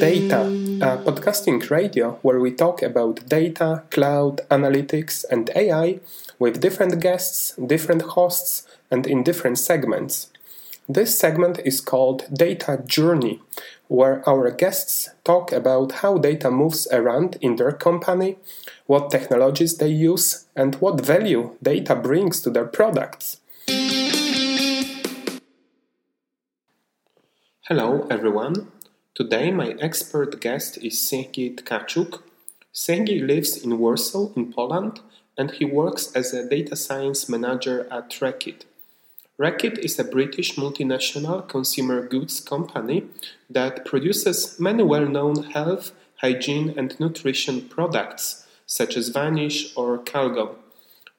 Data, a podcasting radio where we talk about data, cloud, analytics, and AI with different guests, different hosts, and in different segments. This segment is called Data Journey, where our guests talk about how data moves around in their company, what technologies they use, and what value data brings to their products. Hello, everyone. Today, my expert guest is Sergiej Tkachuk. Sergiej lives in Warsaw, in Poland, and he works as a data science manager at Reckitt. Reckitt is a British multinational consumer goods company that produces many well known health, hygiene, and nutrition products such as Vanish or Calgon.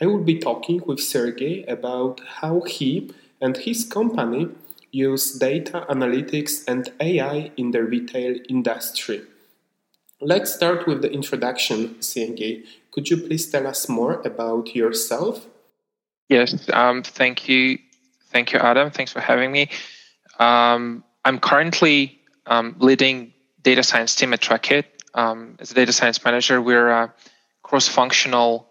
I will be talking with Sergiej about how he and his company use data analytics and AI in the retail industry. Let's start with the introduction, Sergiej. Could you please tell us more about yourself? Yes, um, thank you. Thank you, Adam. Thanks for having me. Um, I'm currently um, leading data science team at Reckitt. Um, as a data science manager, we're a cross-functional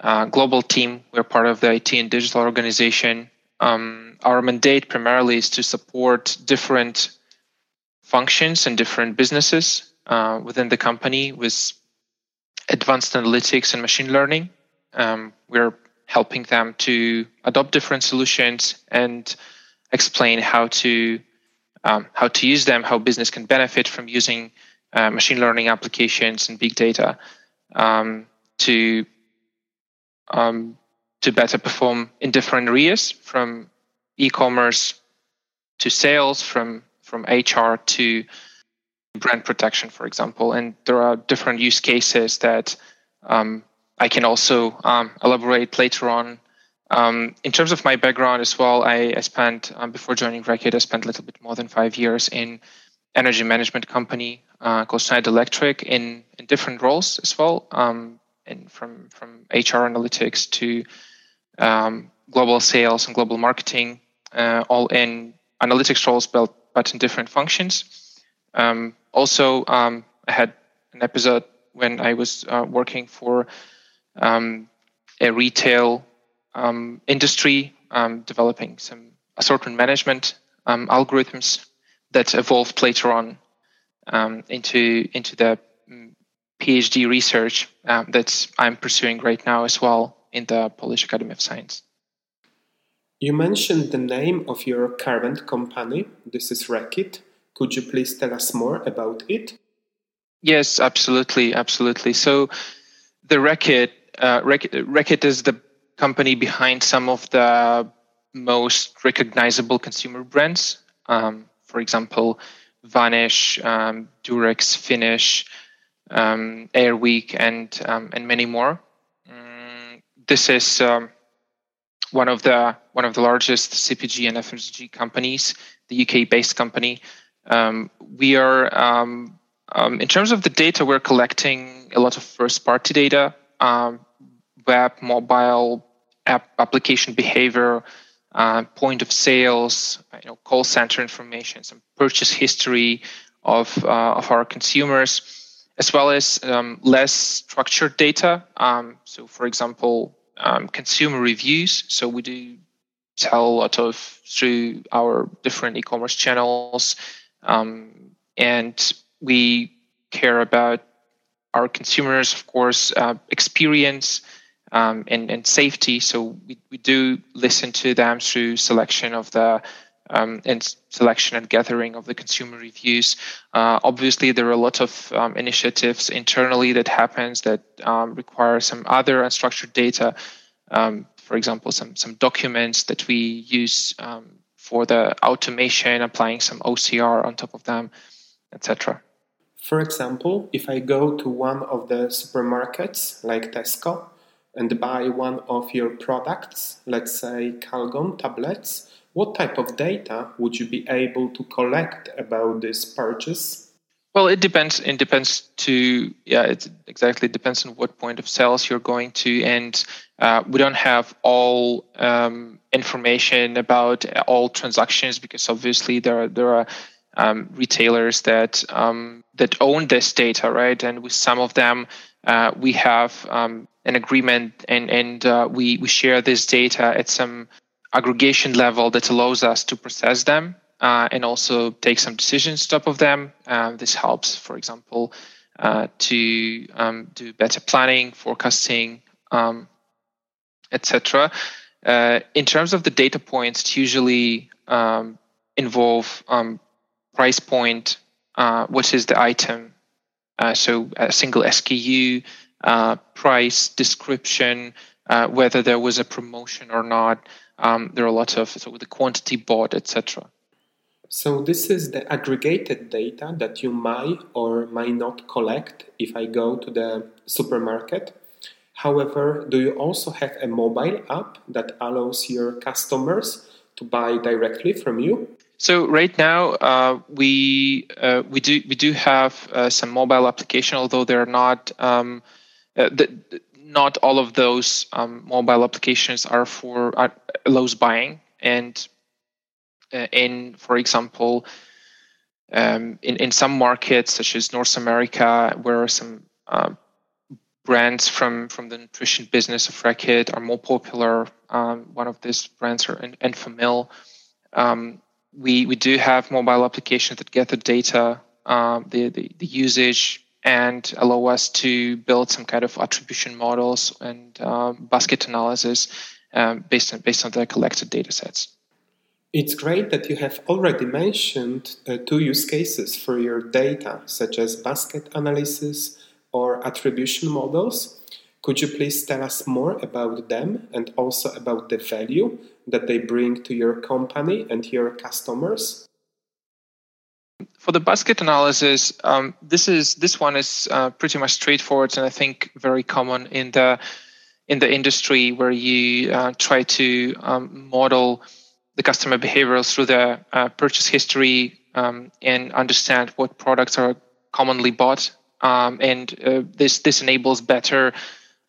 uh, global team. We're part of the IT and digital organization. Um, our mandate primarily is to support different functions and different businesses uh, within the company with advanced analytics and machine learning. Um, we're helping them to adopt different solutions and explain how to um, how to use them, how business can benefit from using uh, machine learning applications and big data um, to um, to better perform in different areas from e-commerce to sales from from hr to brand protection for example. And there are different use cases that um, i can also um, elaborate later on. Um, in terms of my background as well i, I spent um, before joining Reckitt, i spent a little bit more than five years in energy management company uh, called Schneider Electric in, in different roles as well um, and from from hr analytics to um, global sales and global marketing, uh, all in analytics roles, but, but in different functions. Um, also, um, I had an episode when I was uh, working for um, a retail um, industry, um, developing some assortment management algorithms that evolved later on into into the mm, PhD research that I'm pursuing right now as well in the Polish Academy of Science. You mentioned the name of your current company. This is Reckitt. Could you please tell us more about it? Yes, absolutely, absolutely. So, the Reckitt, uh, is the company behind some of the most recognizable consumer brands. Um, for example, Vanish, um, Durex, Finish, um, Air Wick, and um, and many more this is um, one of the one of the largest CPG and FMCG companies, the UK-based company. Um, we are um, um, in terms of the data, we're collecting a lot of first-party data, um, web, mobile, app application behavior, uh, point of sales, you know, call center information, some purchase history of uh, of our consumers as well as um, less structured data. Um, so, for example, um, consumer reviews. So we do sell a lot of through our different e-commerce channels, um, and we care about our consumers, of course, uh, experience um, and, and safety. So we, we do listen to them through selection of the um, and selection and gathering of the consumer reviews. Uh, obviously, there are a lot of um, initiatives internally that happens that um, require some other unstructured data. Um, for example, some some documents that we use um, for the automation, applying some OCR on top of them, etc. For example, if I go to one of the supermarkets like Tesco and buy one of your products, let's say Calgon tablets what type of data would you be able to collect about this purchase? Well, it depends. It depends to yeah. It exactly depends on what point of sales you're going to, and uh, we don't have all um, information about all transactions because obviously there are there are um, retailers that um, that own this data, right? And with some of them, uh, we have um, an agreement, and and uh, we we share this data at some aggregation level that allows us to process them uh, and also take some decisions top of them. Um, this helps, for example, uh, to um, do better planning, forecasting, um, etc. Uh, in terms of the data points, it usually um, involve um, price point, uh, what is the item, uh, so a single SKU, uh, price, description, whether there was a promotion or not. Um, there are a lot of so the quantity bought, etc. So this is the aggregated data that you might or might not collect if I go to the supermarket. However, do you also have a mobile app that allows your customers to buy directly from you? So right now uh, we uh, we do we do have uh, some mobile application, although they're not um, uh, the, not all of those um, mobile applications are for allows buying and uh, in, for example, um, in, in some markets such as North America, where some uh, brands from, from the nutrition business of Reckitt are more popular, um, one of these brands are Enfamil. Um, we, we do have mobile applications that gather data, um, the, the, the, usage, and allow us to build some kind of attribution models and uh, basket analysis um, based on based on the collected data sets. It's great that you have already mentioned uh, two use cases for your data, such as basket analysis or attribution models. Could you please tell us more about them and also about the value that they bring to your company and your customers? For the basket analysis, um, this is this one is uh, pretty much straightforward and I think very common in the in the industry where you uh, try to um, model the customer behaviors through the uh, purchase history um, and understand what products are commonly bought. Um, and uh, this this enables better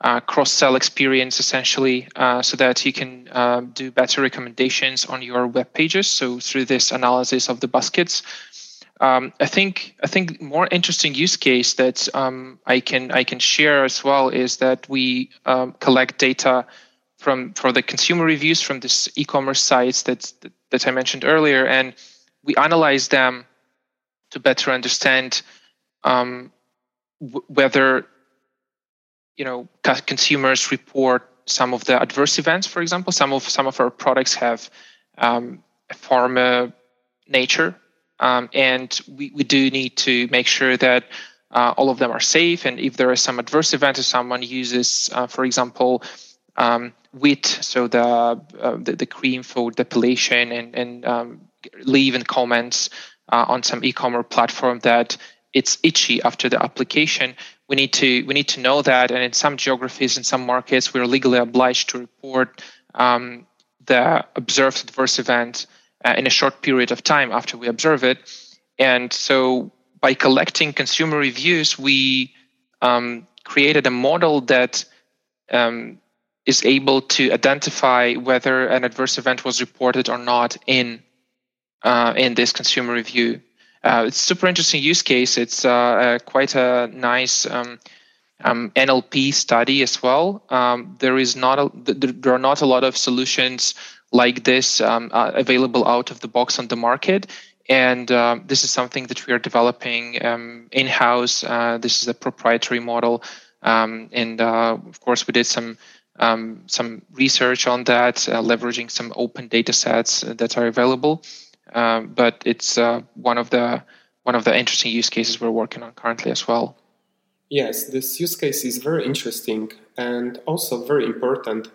uh, cross sell experience essentially, uh, so that you can um, do better recommendations on your web pages. So through this analysis of the baskets. Um, I think I think more interesting use case that um, I can I can share as well is that we um, collect data from for the consumer reviews from this e-commerce sites that, that, I mentioned earlier, and we analyze them to better understand um, w- whether you know consumers report some of the adverse events. For example, some of some of our products have um, a pharma nature, um, and we, we do need to make sure that uh, all of them are safe. And if there is some adverse event, if someone uses, uh, for example, um, Veet, so the, uh, the, the cream for depilation, and and um, leave in comments uh, on some e-commerce platform that it's itchy after the application. We need to we need to know that, and in some geographies, in some markets, we're legally obliged to report um, the observed adverse event uh, in a short period of time after we observe it. And so, by collecting consumer reviews, we um, created a model that um, is able to identify whether an adverse event was reported or not in uh, in this consumer review. Uh, it's super interesting use case. It's uh, quite a nice um, um, NLP study as well. Um, there is not a, there are not a lot of solutions like this um, uh, available out of the box on the market. And uh, this is something that we are developing um, in house. Uh, this is a proprietary model. Um, and of course, we did some um, some research on that, uh, leveraging some open data sets that are available. Um, but it's uh, one of the one of the interesting use cases we're working on currently as well. Yes, this use case is very interesting and also very important.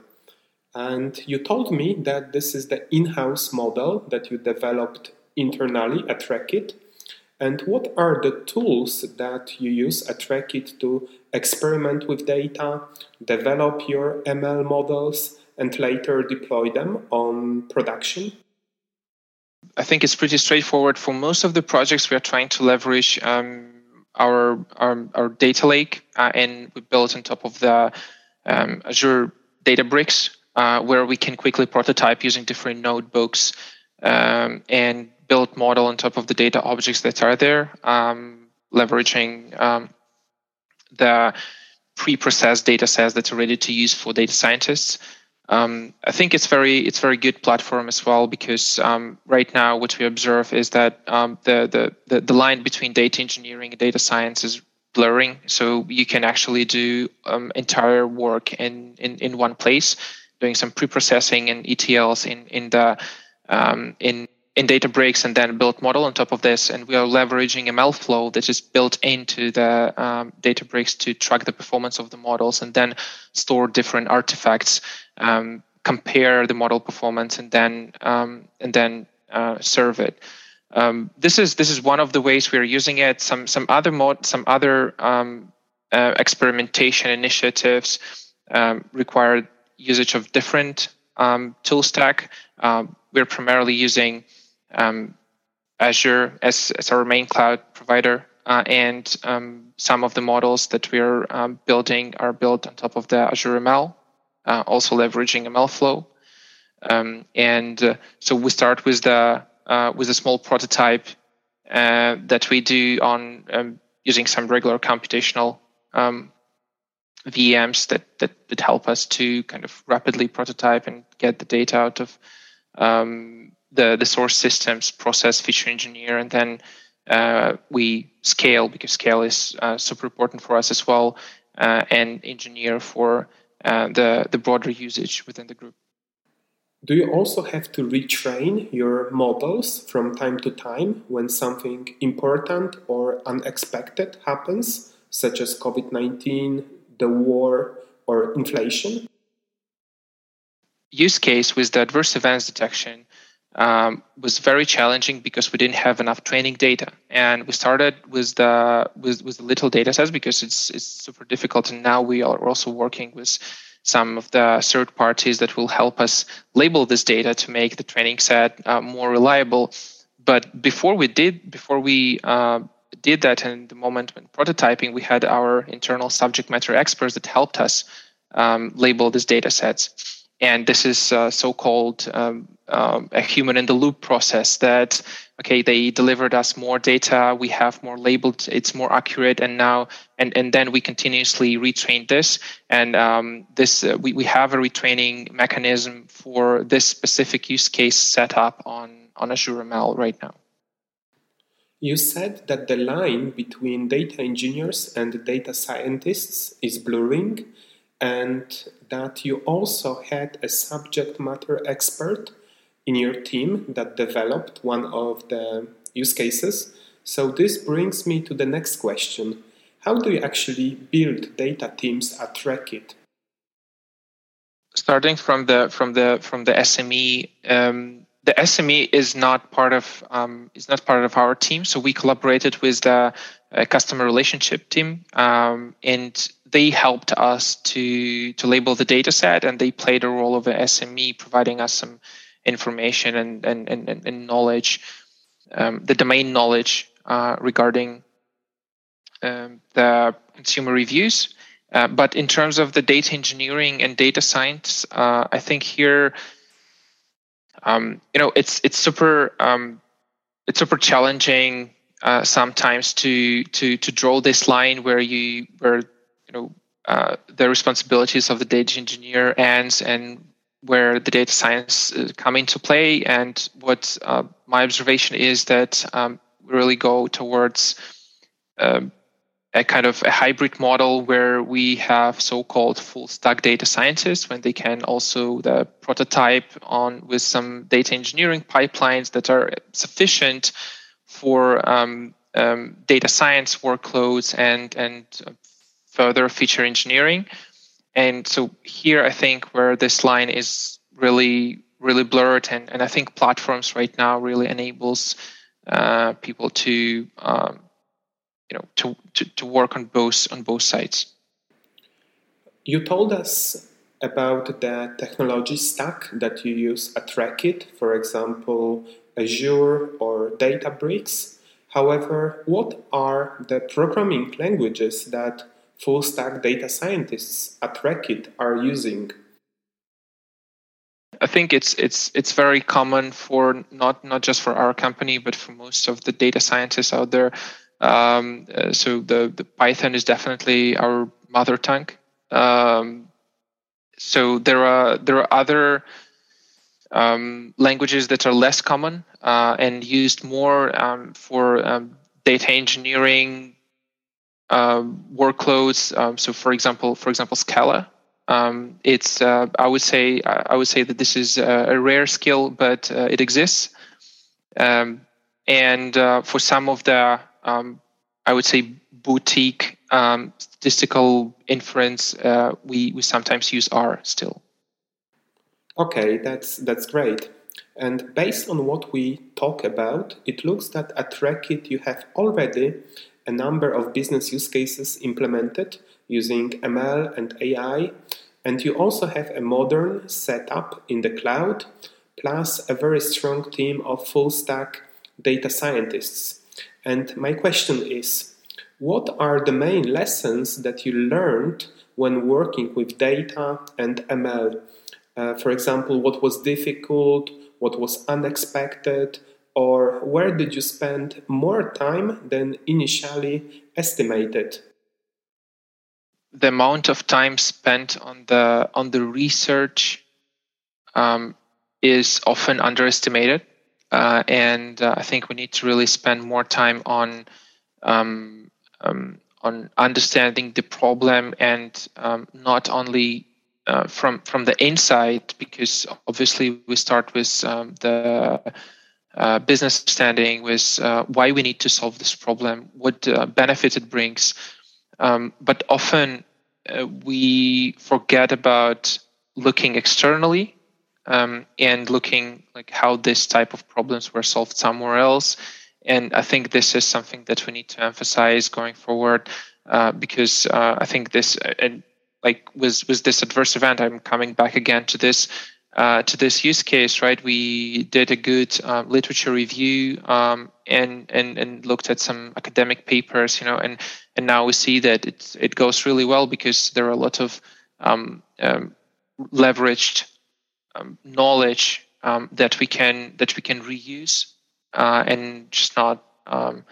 And you told me that this is the in-house model that you developed internally at Reckitt. And what are the tools that you use at Reckitt to experiment with data, develop your ML models, and later deploy them on production? I think it's pretty straightforward. For most of the projects, we are trying to leverage um, our, our, our data lake, uh, and we built on top of the um, Azure Databricks, uh, where we can quickly prototype using different notebooks um, and build model on top of the data objects that are there, um, leveraging um, the pre-processed data sets that are ready to use for data scientists. Um, I think it's very it's very good platform as well because um, right now what we observe is that um, the, the, the the line between data engineering and data science is blurring. So you can actually do um, entire work in, in in one place, doing some pre-processing and ETLs in in the um, in in Databricks and then build model on top of this. And we are leveraging MLflow that is built into the um, Databricks to track the performance of the models and then store different artifacts, um, compare the model performance, and then um, and then uh, serve it. Um, this is this is one of the ways we are using it. Some some other mod some other um, uh, experimentation initiatives um, require usage of different tool stack. we're primarily using um, Azure as, as our main cloud provider. Uh, and um, some of the models that we're um, building are built on top of the Azure ML, uh, also leveraging MLflow. Um, and uh, so we start with the uh, with a small prototype uh, that we do on um, using some regular computational um, VMs that, that help us to kind of rapidly prototype and get the data out of um, the, the source systems, process, feature engineer, and then uh, we scale because scale is uh, super important for us as well, uh, and engineer for uh, the, the broader usage within the group. Do you also have to retrain your models from time to time when something important or unexpected happens, such as COVID 19, the war, or inflation? Use case with the adverse events detection um, was very challenging because we didn't have enough training data, and we started with the with with the little data sets because it's it's super difficult. And now we are also working with some of the third parties that will help us label this data to make the training set uh, more reliable. But before we did before we uh, did that, in the moment when prototyping, we had our internal subject matter experts that helped us um, label these data sets. And this is uh, so-called um, um, a human in the loop process that okay they delivered us more data we have more labeled it's more accurate and now and and then we continuously retrain this. And um, this uh, we, we have a retraining mechanism for this specific use case set up on on azure ml right now you said that the line between data engineers and data scientists is blurring and that you also had a subject matter expert in your team that developed one of the use cases. So, this brings me to the next question How do you actually build data teams at Reckitt? Starting from the from the from the SME, um, the SME is not part of um, is not part of our team. So we collaborated with the uh, customer relationship team, um, and they helped us to to label the data set and they played a role of an SME, providing us some information and and and, and knowledge, um, the domain knowledge uh, regarding um, the consumer reviews. Uh, but in terms of the data engineering and data science, uh, I think here, um, you know, it's it's super um, it's super challenging uh, sometimes to to to draw this line where you where you know uh, the responsibilities of the data engineer ends and where the data science uh, come into play. And what uh, my observation is that um, we really go towards um, a kind of a hybrid model where we have so-called full stack data scientists when they can also the prototype on with some data engineering pipelines that are sufficient for um, um, data science workloads and and further feature engineering. And so here, I think where this line is really, really blurred, and, and I think platforms right now really enables uh, people to, um, you know, to, to, to work on both on both sides. You told us about the technology stack that you use at Reckitt, for example, Azure or Databricks. However, what are the programming languages that full stack data scientists at Reckitt are using? I think it's it's it's very common for not not just for our company, but for most of the data scientists out there. Um, uh, so the the Python is definitely our mother tongue. Um, so there are there are other um, languages that are less common uh, and used more um, for um, data engineering um, workloads. So, for example, for example, Scala. It's uh, I would say I would say that this is a, a rare skill, but uh, it exists. and uh, for some of the I would say boutique statistical inference, uh, we we sometimes use R still. Okay, that's that's great. And based on what we talk about, it looks that at Reckitt you have already a number of business use cases implemented using ML and AI, and you also have a modern setup in the cloud, plus a very strong team of full stack data scientists. And my question is what are the main lessons that you learned when working with data and ML? Uh, for example, what was difficult, what was unexpected, or where did you spend more time than initially estimated? The amount of time spent on the on the research um, is often underestimated, uh, and uh, I think we need to really spend more time on um, um, on understanding the problem and um, not only uh, from from the inside because obviously we start with um, the uh, business standing, with uh, why we need to solve this problem what uh, benefit it brings. Um, but often uh, we forget about looking externally um, and looking like how this type of problems were solved somewhere else and I think this is something that we need to emphasize going forward uh, because uh, I think this uh, and like with with this adverse event, I'm coming back again to this. Uh, to this use case, right? We did a good uh, literature review um, and and and looked at some academic papers, you know, and and now we see that it it goes really well because there are a lot of um, um, leveraged um, knowledge um, that we can that we can reuse uh, and just not um,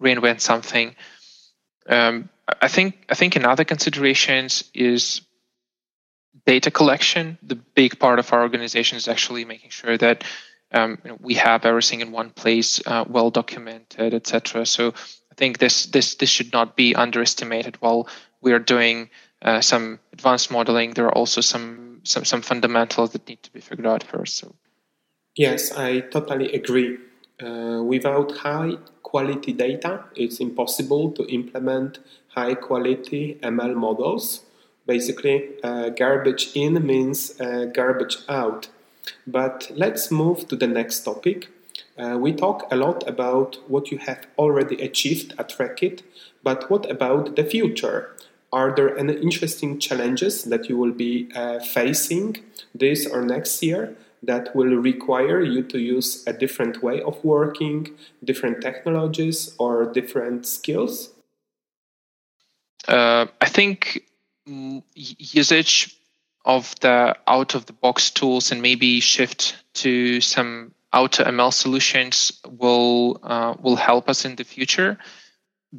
reinvent something. Um, I think I think another considerations is data collection. The big part of our organization is actually making sure that um, you know, we have everything in one place, uh, well documented, etc. So I think this this this should not be underestimated. While we are doing uh, some advanced modeling, there are also some some some fundamentals that need to be figured out first. So yes, I totally agree. Uh, without high quality data, it's impossible to implement high quality ML models. Basically, uh, garbage in means uh, garbage out. But let's move to the next topic. Uh, we talk a lot about what you have already achieved at Reckitt, but what about the future? Are there any interesting challenges that you will be uh, facing this or next year? that will require you to use a different way of working, different technologies, or different skills? Uh, I think usage of the out of the box tools and maybe shift to some auto ML solutions will uh, will help us in the future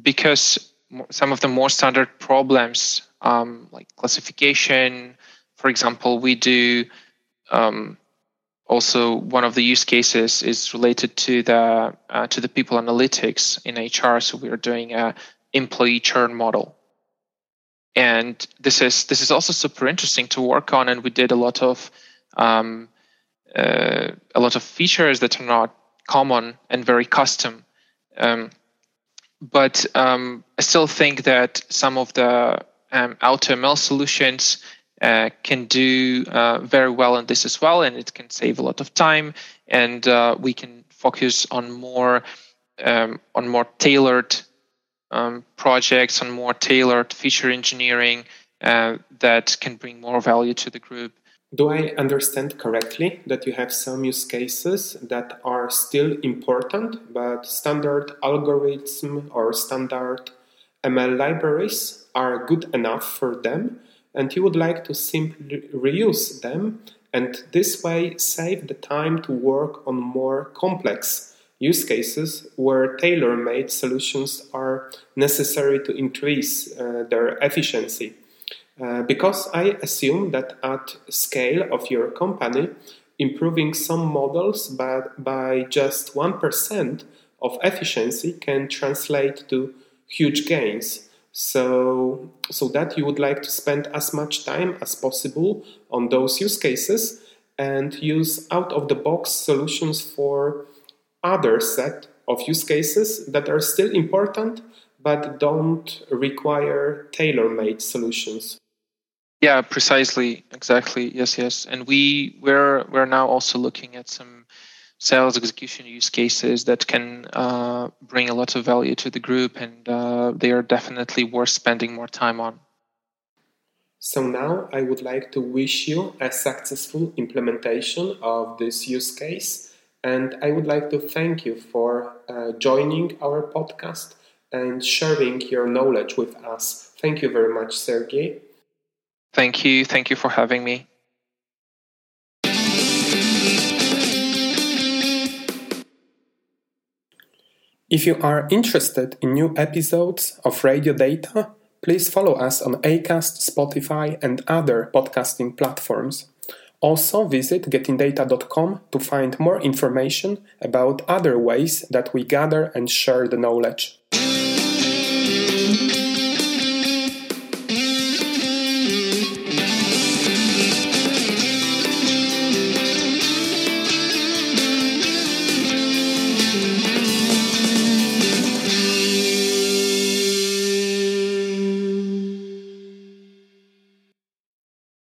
because some of the more standard problems um, like classification, for example, we do um, also one of the use cases is related to the uh, to the people analytics in HR. So we are doing a employee churn model, and this is this is also super interesting to work on. And we did a lot of um, uh, a lot of features that are not common and very custom. Um, but um, I still think that some of the um, AutoML solutions uh, can do uh, very well in this as well, and it can save a lot of time, and uh, we can focus on more um, on more tailored um, projects, on more tailored feature engineering uh, that can bring more value to the group. Do I understand correctly that you have some use cases that are still important, but standard algorithm or standard ML libraries are good enough for them, and you would like to simply reuse them and this way save the time to work on more complex use cases where tailor made solutions are necessary to increase uh, their efficiency. Uh, because I assume that at scale of your company, improving some models by, by just 1% of efficiency can translate to huge gains. So, so that you would like to spend as much time as possible on those use cases and use out of the box solutions for other set of use cases that are still important but don't require tailor-made solutions yeah precisely. Exactly. Yes yes. And we we're we're now also looking at some sales execution use cases that can uh, bring a lot of value to the group and uh, they are definitely worth spending more time on. So now i would like to wish you a successful implementation of this use case. And I would like to thank you for uh, joining our podcast and sharing your knowledge with us. Thank you very much, Sergey. Thank you. Thank you for having me. If you are interested in new episodes of Radio Data, please follow us on Acast, Spotify, and other podcasting platforms. Also visit gettingdata.com to find more information about other ways that we gather and share the knowledge.